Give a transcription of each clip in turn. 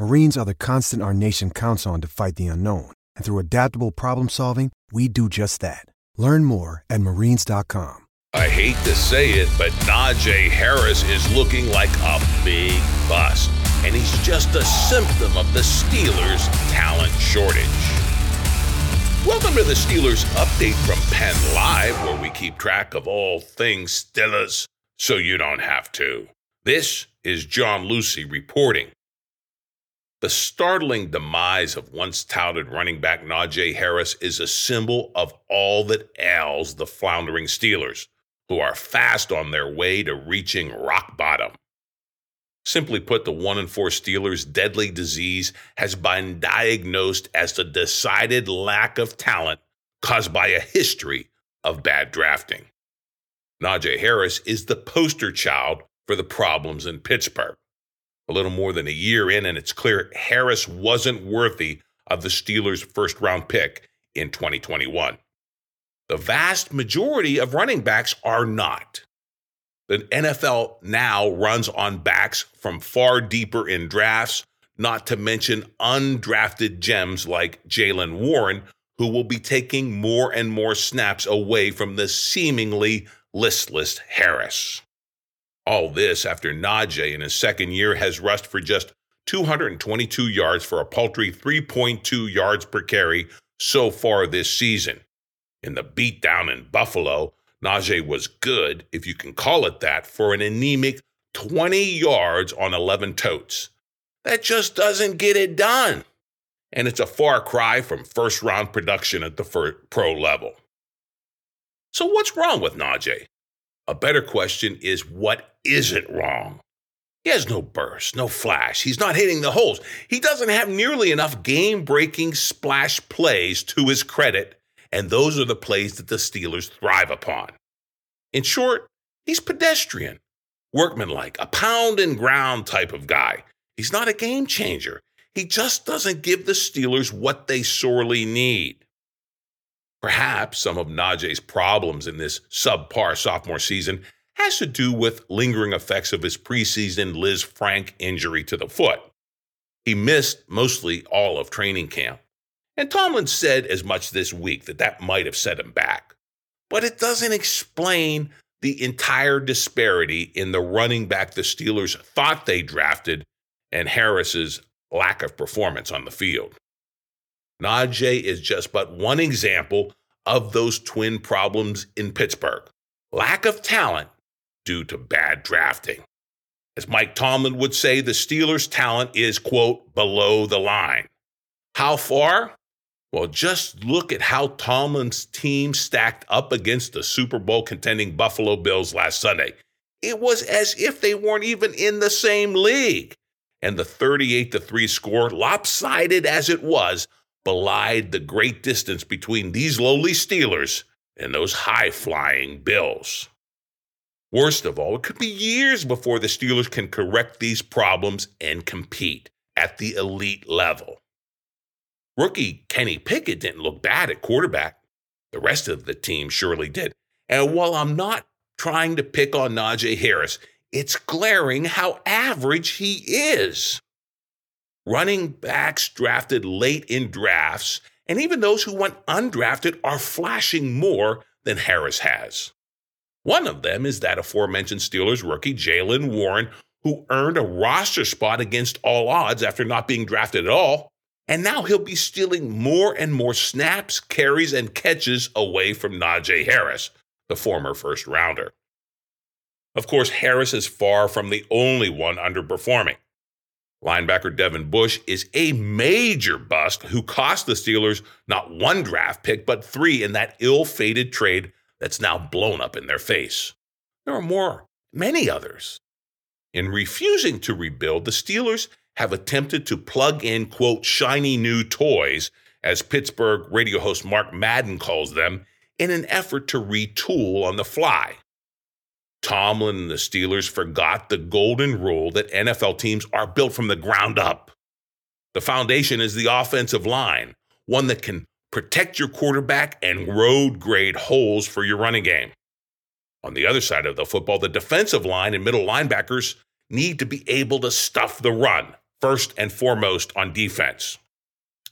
Marines are the constant our nation counts on to fight the unknown. And through adaptable problem solving, we do just that. Learn more at marines.com. I hate to say it, but Najee Harris is looking like a big bust. And he's just a symptom of the Steelers' talent shortage. Welcome to the Steelers update from Penn Live, where we keep track of all things Steelers so you don't have to. This is John Luciew reporting. The startling demise of once touted running back Najee Harris is a symbol of all that ails the floundering Steelers, who are fast on their way to reaching rock bottom. Simply put, the 1 in 4 Steelers' deadly disease has been diagnosed as the decided lack of talent caused by a history of bad drafting. Najee Harris is the poster child for the problems in Pittsburgh a little more than a year in, and it's clear Harris wasn't worthy of the Steelers' first round pick in 2021. The vast majority of running backs are not. The NFL now runs on backs from far deeper in drafts, not to mention undrafted gems like Jaylen Warren, who will be taking more and more snaps away from the seemingly listless Harris. All this after Najee in his second year has rushed for just 222 yards for a paltry 3.2 yards per carry so far this season. In the beatdown in Buffalo, Najee was good, if you can call it that, for an anemic 20 yards on 11 totes. That just doesn't get it done. And it's a far cry from first round production at the pro level. So, what's wrong with Najee? A better question is what isn't wrong? He has no burst, no flash. He's not hitting the holes. He doesn't have nearly enough game breaking splash plays to his credit, and those are the plays that the Steelers thrive upon. In short, he's pedestrian, workmanlike, a pound and ground type of guy. He's not a game changer. He just doesn't give the Steelers what they sorely need. Perhaps some of Najee's problems in this subpar sophomore season has to do with lingering effects of his preseason Lisfranc injury to the foot. He missed mostly all of training camp. And Tomlin said as much this week that that might have set him back. But it doesn't explain the entire disparity in the running back the Steelers thought they drafted and Harris's lack of performance on the field. Najee is just but one example of those twin problems in Pittsburgh lack of talent due to bad drafting. As Mike Tomlin would say, the Steelers' talent is, quote, below the line. How far? Well, just look at how Tomlin's team stacked up against the Super Bowl contending Buffalo Bills last Sunday. It was as if they weren't even in the same league. And the 38 3 score, lopsided as it was, belied the great distance between these lowly Steelers and those high flying Bills. Worst of all, it could be years before the Steelers can correct these problems and compete at the elite level. Rookie Kenny Pickett didn't look bad at quarterback. The rest of the team surely did. And while I'm not trying to pick on Najee Harris, it's glaring how average he is running backs drafted late in drafts, and even those who went undrafted are flashing more than Harris has. One of them is that aforementioned Steelers rookie, Jaylen Warren, who earned a roster spot against all odds after not being drafted at all. And now he'll be stealing more and more snaps, carries, and catches away from Najee Harris, the former first rounder. Of course, Harris is far from the only one underperforming. Linebacker Devin Bush is a major bust who cost the Steelers not one draft pick, but three in that ill fated trade that's now blown up in their face. There are more, many others. In refusing to rebuild, the Steelers have attempted to plug in, quote, shiny new toys, as Pittsburgh radio host Mark Madden calls them, in an effort to retool on the fly. Tomlin and the Steelers forgot the golden rule that NFL teams are built from the ground up. The foundation is the offensive line, one that can protect your quarterback and road grade holes for your running game. On the other side of the football, the defensive line and middle linebackers need to be able to stuff the run, first and foremost on defense.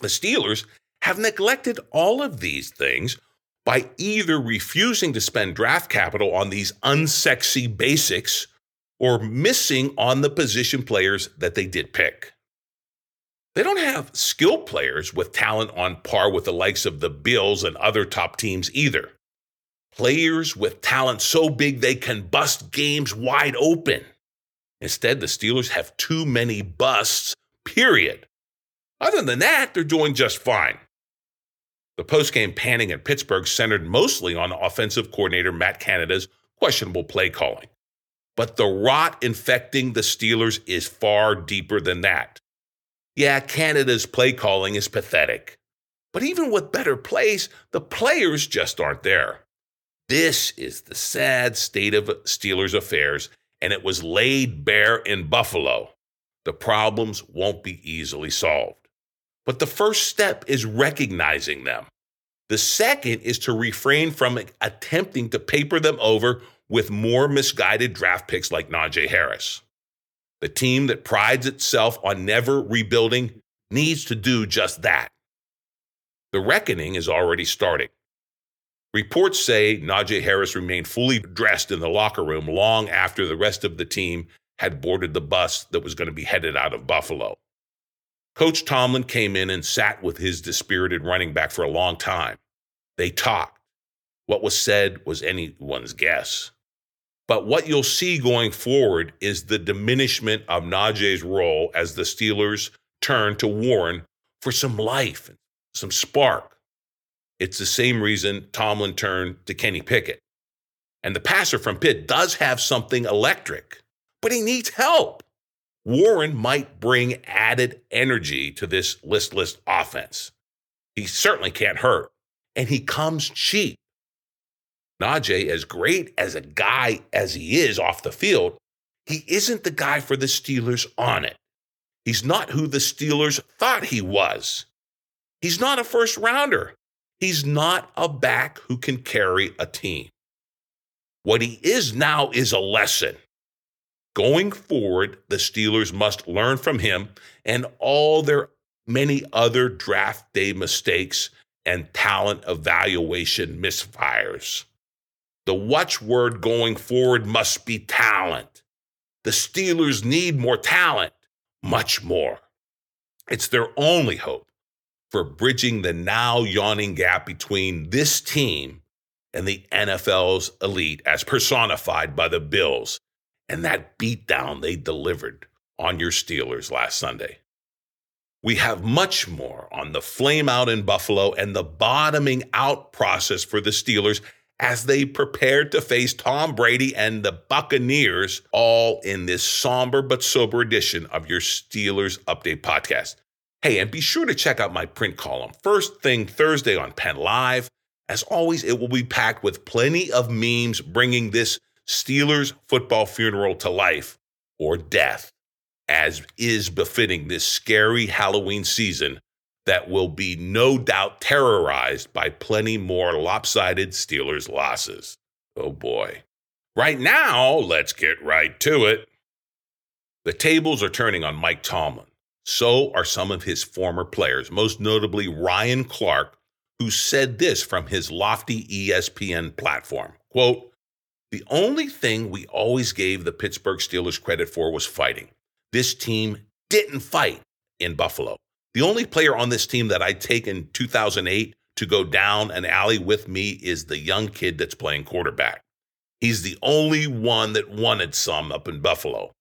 The Steelers have neglected all of these things by either refusing to spend draft capital on these unsexy basics or missing on the position players that they did pick. They don't have skilled players with talent on par with the likes of the Bills and other top teams either. Players with talent so big they can bust games wide open. Instead, the Steelers have too many busts, period. Other than that, they're doing just fine. The postgame panning at Pittsburgh centered mostly on offensive coordinator Matt Canada's questionable play calling. But the rot infecting the Steelers is far deeper than that. Yeah, Canada's play calling is pathetic. But even with better plays, the players just aren't there. This is the sad state of Steelers affairs, and it was laid bare in Buffalo. The problems won't be easily solved. But the first step is recognizing them. The second is to refrain from attempting to paper them over with more misguided draft picks like Najee Harris. The team that prides itself on never rebuilding needs to do just that. The reckoning is already starting. Reports say Najee Harris remained fully dressed in the locker room long after the rest of the team had boarded the bus that was going to be headed out of Buffalo. Coach Tomlin came in and sat with his dispirited running back for a long time. They talked. What was said was anyone's guess. But what you'll see going forward is the diminishment of Najee's role as the Steelers turn to Warren for some life, some spark. It's the same reason Tomlin turned to Kenny Pickett. And the passer from Pitt does have something electric, but he needs help. Warren might bring added energy to this listless offense. He certainly can't hurt, and he comes cheap. Najee, as great as a guy as he is off the field, he isn't the guy for the Steelers on it. He's not who the Steelers thought he was. He's not a first rounder. He's not a back who can carry a team. What he is now is a lesson. Going forward, the Steelers must learn from him and all their many other draft day mistakes and talent evaluation misfires. The watchword going forward must be talent. The Steelers need more talent, much more. It's their only hope for bridging the now yawning gap between this team and the NFL's elite as personified by the Bills and that beatdown they delivered on your Steelers last Sunday. We have much more on the flame out in Buffalo and the bottoming out process for the Steelers as they prepare to face Tom Brady and the Buccaneers, all in this somber but sober edition of your Steelers Update podcast. Hey, and be sure to check out my print column first thing Thursday on Penn Live. As always, it will be packed with plenty of memes bringing this Steelers football funeral to life or death, as is befitting this scary Halloween season that will be no doubt terrorized by plenty more lopsided Steelers losses. Oh boy. Right now, let's get right to it. The tables are turning on Mike Tomlin. So are some of his former players, most notably Ryan Clark, who said this from his lofty ESPN platform. Quote, the only thing we always gave the Pittsburgh Steelers credit for was fighting. This team didn't fight in Buffalo. The only player on this team that I'd take in 2008 to go down an alley with me is the young kid that's playing quarterback. He's the only one that wanted some up in Buffalo.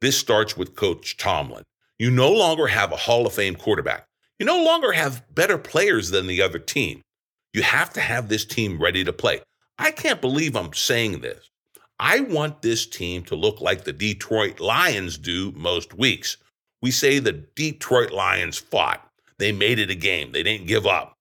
This starts with Coach Tomlin. You no longer have a Hall of Fame quarterback. You no longer have better players than the other team. You have to have this team ready to play. I can't believe I'm saying this. I want this team to look like the Detroit Lions do most weeks. We say the Detroit Lions fought. They made it a game. They didn't give up.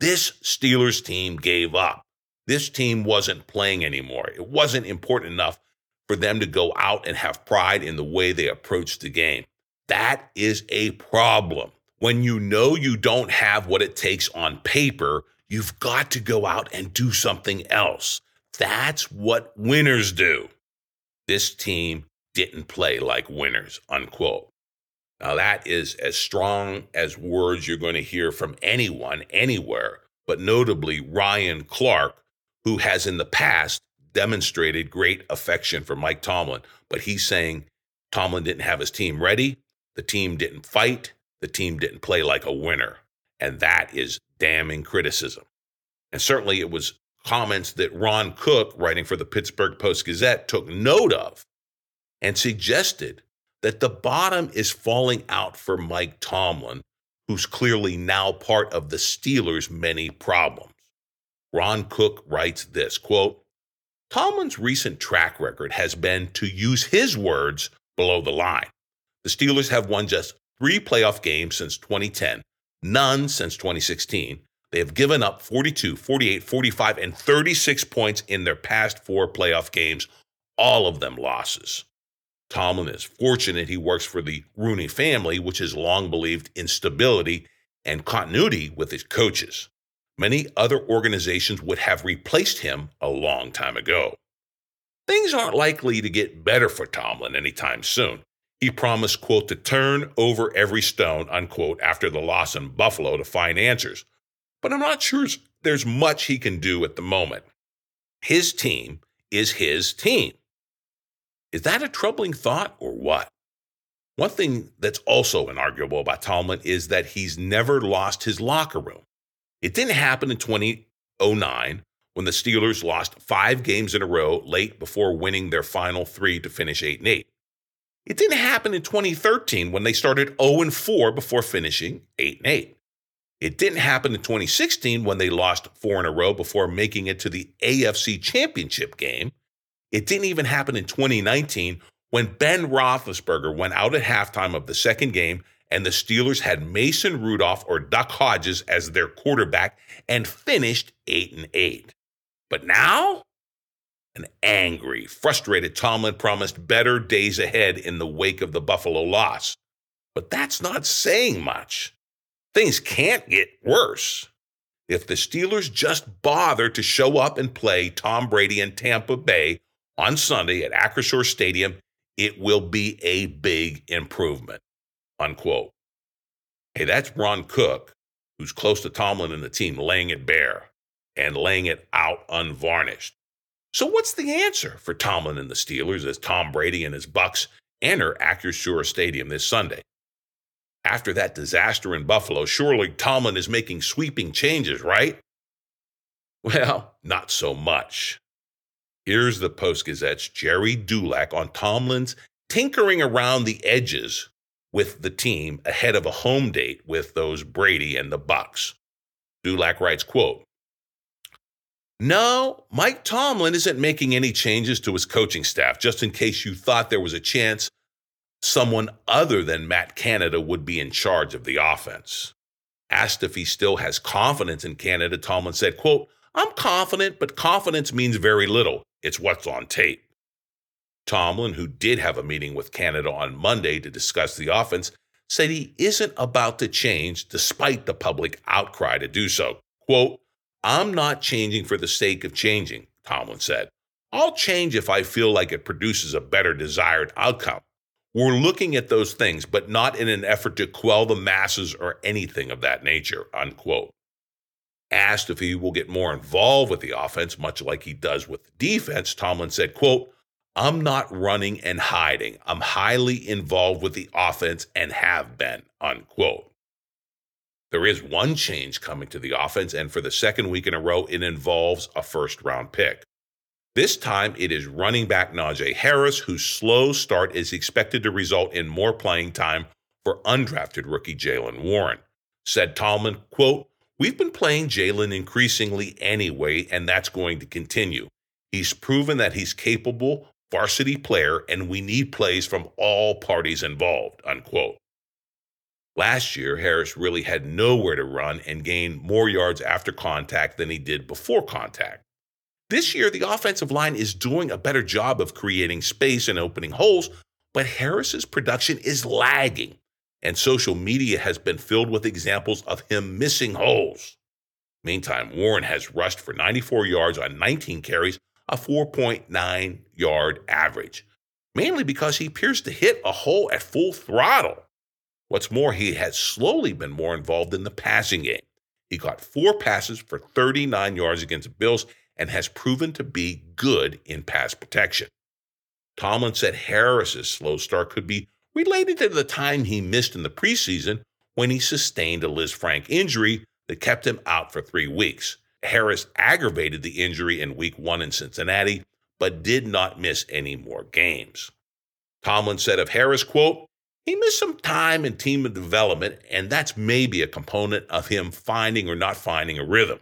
This Steelers team gave up. This team wasn't playing anymore. It wasn't important enough for them to go out and have pride in the way they approached the game. That is a problem. When you know you don't have what it takes on paper, you've got to go out and do something else. That's what winners do. This team didn't play like winners, unquote. Now, that is as strong as words you're going to hear from anyone, anywhere, but notably Ryan Clark, who has in the past demonstrated great affection for Mike Tomlin. But he's saying Tomlin didn't have his team ready, the team didn't fight, the team didn't play like a winner. And that is damning criticism. And certainly it was comments that Ron Cook, writing for the Pittsburgh Post Gazette, took note of and suggested that the bottom is falling out for Mike Tomlin, who's clearly now part of the Steelers' many problems. Ron Cook writes this quote, Tomlin's recent track record has been, to use his words, below the line. The Steelers have won just three playoff games since 2010, none since 2016. They have given up 42, 48, 45, and 36 points in their past four playoff games, all of them losses. Tomlin is fortunate he works for the Rooney family, which has long believed in stability and continuity with its coaches. Many other organizations would have replaced him a long time ago. Things aren't likely to get better for Tomlin anytime soon. He promised, quote, to turn over every stone, unquote, after the loss in Buffalo to find answers. But I'm not sure there's much he can do at the moment. His team is his team. Is that a troubling thought or what? One thing that's also inarguable about Tomlin is that he's never lost his locker room. It didn't happen in 2009 when the Steelers lost five games in a row late before winning their final three to finish 8 and 8. It didn't happen in 2013 when they started 0 and 4 before finishing 8 and 8. It didn't happen in 2016 when they lost four in a row before making it to the AFC Championship game it didn't even happen in 2019 when Ben Roethlisberger went out at halftime of the second game and the Steelers had Mason Rudolph or Duck Hodges as their quarterback and finished 8 and 8. But now, an angry, frustrated Tomlin promised better days ahead in the wake of the Buffalo loss. But that's not saying much. Things can't get worse. If the Steelers just bother to show up and play Tom Brady in Tampa Bay on Sunday at Acrisure Stadium, it will be a big improvement. Unquote. Hey, that's Ron Cook, who's close to Tomlin and the team, laying it bare and laying it out unvarnished. So, what's the answer for Tomlin and the Steelers as Tom Brady and his Bucks enter Acrisure Stadium this Sunday? After that disaster in Buffalo, surely Tomlin is making sweeping changes, right? Well, not so much. Here's the Post Gazette's Jerry Dulac on Tomlin's tinkering around the edges with the team ahead of a home date with those Brady and the Bucks. Dulac writes, quote, no, Mike Tomlin isn't making any changes to his coaching staff, just in case you thought there was a chance someone other than Matt Canada would be in charge of the offense. Asked if he still has confidence in Canada, Tomlin said, quote, I'm confident, but confidence means very little. It's what's on tape. Tomlin, who did have a meeting with Canada on Monday to discuss the offense, said he isn't about to change despite the public outcry to do so. Quote, I'm not changing for the sake of changing, Tomlin said. I'll change if I feel like it produces a better desired outcome. We're looking at those things, but not in an effort to quell the masses or anything of that nature, unquote. Asked if he will get more involved with the offense, much like he does with the defense, Tomlin said, quote, I'm not running and hiding. I'm highly involved with the offense and have been, unquote. There is one change coming to the offense, and for the second week in a row, it involves a first round pick. This time, it is running back Najee Harris, whose slow start is expected to result in more playing time for undrafted rookie Jaylen Warren. Said Tomlin, quote, We've been playing Jaylen increasingly anyway, and that's going to continue. He's proven that he's capable varsity player, and we need plays from all parties involved, unquote. Last year, Harris really had nowhere to run and gained more yards after contact than he did before contact. This year, the offensive line is doing a better job of creating space and opening holes, but Harris's production is lagging, and social media has been filled with examples of him missing holes. Meantime, Warren has rushed for 94 yards on 19 carries a 4.9 yard average, mainly because he appears to hit a hole at full throttle. What's more, he has slowly been more involved in the passing game. He caught four passes for 39 yards against the Bills and has proven to be good in pass protection. Tomlin said Harris's slow start could be related to the time he missed in the preseason when he sustained a Lisfranc injury that kept him out for three weeks. Harris aggravated the injury in week one in Cincinnati, but did not miss any more games. Tomlin said of Harris, quote, he missed some time in team development, and that's maybe a component of him finding or not finding a rhythm.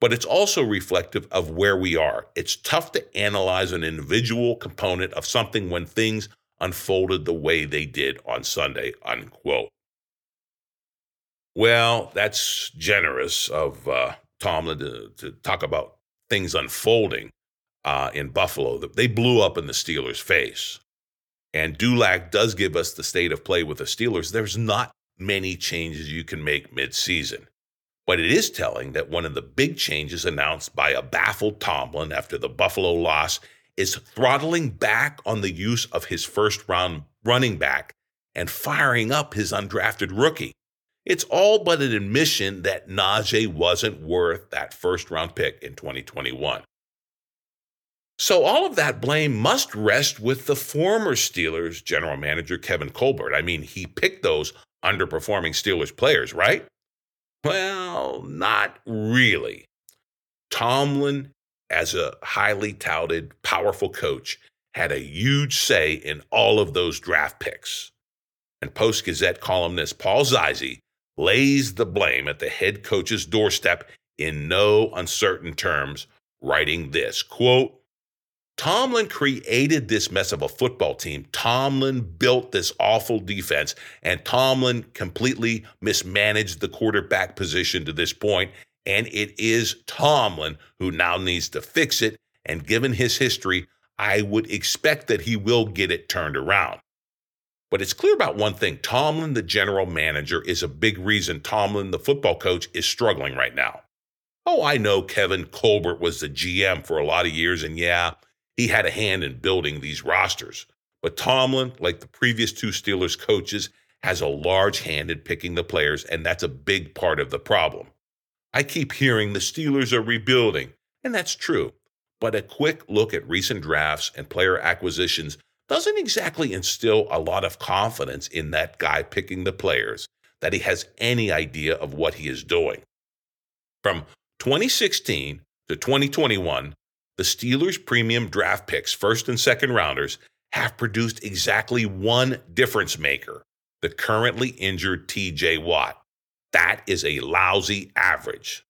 But it's also reflective of where we are. It's tough to analyze an individual component of something when things unfolded the way they did on Sunday, unquote. Well, that's generous of uh, Tomlin to, to talk about things unfolding uh, in Buffalo. They blew up in the Steelers' face. And Dulac does give us the state of play with the Steelers. There's not many changes you can make midseason. But it is telling that one of the big changes announced by a baffled Tomlin after the Buffalo loss is throttling back on the use of his first round running back and firing up his undrafted rookie. It's all but an admission that Najee wasn't worth that first round pick in 2021. So all of that blame must rest with the former Steelers general manager Kevin Colbert. I mean, he picked those underperforming Steelers players, right? Well, not really. Tomlin, as a highly touted, powerful coach, had a huge say in all of those draft picks. And Post Gazette columnist Paul Zeise lays the blame at the head coach's doorstep in no uncertain terms, writing this quote, Tomlin created this mess of a football team. Tomlin built this awful defense, and Tomlin completely mismanaged the quarterback position to this point. And it is Tomlin who now needs to fix it. And given his history, I would expect that he will get it turned around. But it's clear about one thing Tomlin, the general manager, is a big reason Tomlin, the football coach, is struggling right now. Oh, I know Kevin Colbert was the GM for a lot of years, and yeah, he had a hand in building these rosters. But Tomlin, like the previous two Steelers coaches, has a large hand in picking the players, and that's a big part of the problem. I keep hearing the Steelers are rebuilding, and that's true. But a quick look at recent drafts and player acquisitions doesn't exactly instill a lot of confidence in that guy picking the players that he has any idea of what he is doing. From 2016 to 2021, the Steelers' premium draft picks, first and second rounders, have produced exactly one difference maker the currently injured TJ Watt. That is a lousy average.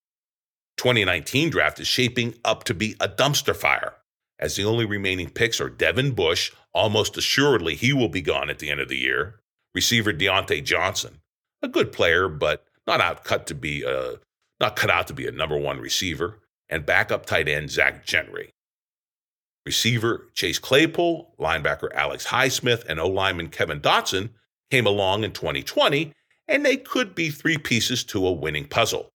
2019 draft is shaping up to be a dumpster fire as the only remaining picks are Devin Bush, almost assuredly he will be gone at the end of the year, receiver Diontae Johnson, a good player but not out cut to be a not cut out to be a number one receiver, and backup tight end Zach Gentry. Receiver Chase Claypool, linebacker Alex Highsmith, and O lineman Kevin Dotson came along in 2020, and they could be three pieces to a winning puzzle.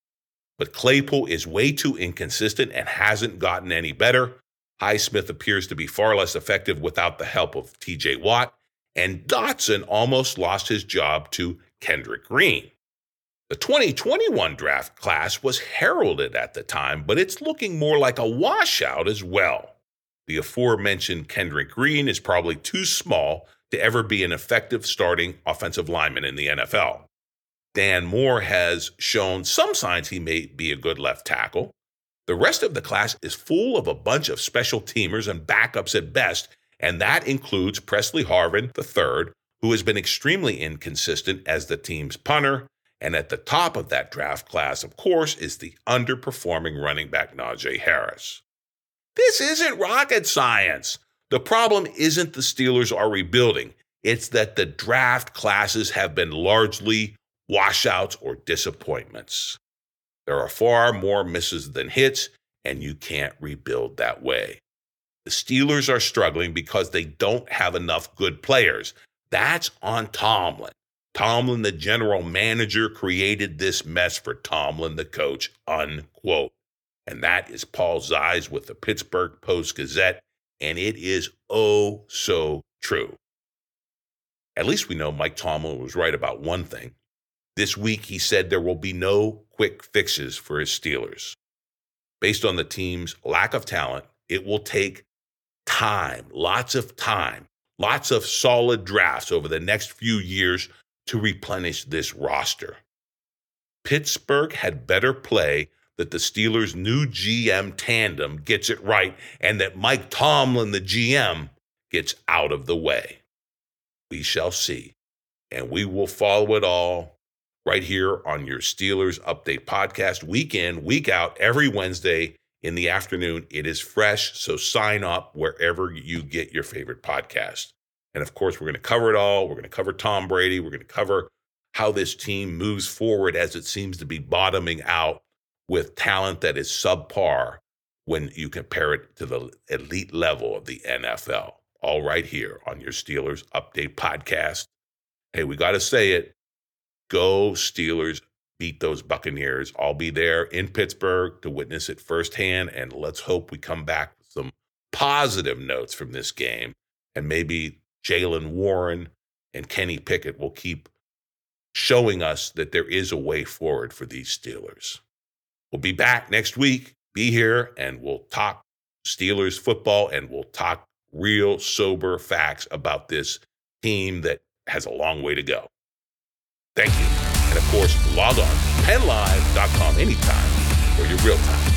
But Claypool is way too inconsistent and hasn't gotten any better, Highsmith appears to be far less effective without the help of TJ Watt, and Dotson almost lost his job to Kendrick Green. The 2021 draft class was heralded at the time, but it's looking more like a washout as well. The aforementioned Kendrick Green is probably too small to ever be an effective starting offensive lineman in the NFL. Dan Moore has shown some signs he may be a good left tackle. The rest of the class is full of a bunch of special teamers and backups at best, and that includes Presley Harvin III, who has been extremely inconsistent as the team's punter. And at the top of that draft class, of course, is the underperforming running back Najee Harris. This isn't rocket science. The problem isn't the Steelers are rebuilding, it's that the draft classes have been largely washouts or disappointments. There are far more misses than hits, and you can't rebuild that way. The Steelers are struggling because they don't have enough good players. That's on Tomlin. Tomlin, the general manager, created this mess for Tomlin, the coach, unquote. And that is Paul Zeise with the Pittsburgh Post Gazette, and it is oh so true. At least we know Mike Tomlin was right about one thing. This week, he said there will be no quick fixes for his Steelers. Based on the team's lack of talent, it will take time, lots of time, lots of solid drafts over the next few years to replenish this roster. Pittsburgh had better play that the Steelers' new GM tandem gets it right and that Mike Tomlin, the GM, gets out of the way. We shall see, and we will follow it all right here on your Steelers Update podcast, week in, week out, every Wednesday in the afternoon. It is fresh, so sign up wherever you get your favorite podcast. And of course, we're going to cover it all. We're going to cover Tom Brady. We're going to cover how this team moves forward as it seems to be bottoming out with talent that is subpar when you compare it to the elite level of the NFL. All right here on your Steelers Update podcast. Hey, we got to say it. Go Steelers, beat those Buccaneers. I'll be there in Pittsburgh to witness it firsthand. And let's hope we come back with some positive notes from this game. And maybe Jaylen Warren and Kenny Pickett will keep showing us that there is a way forward for these Steelers. We'll be back next week. Be here and we'll talk Steelers football and we'll talk real sober facts about this team that has a long way to go. Thank you. And of course, log on to pennlive.com anytime for your real time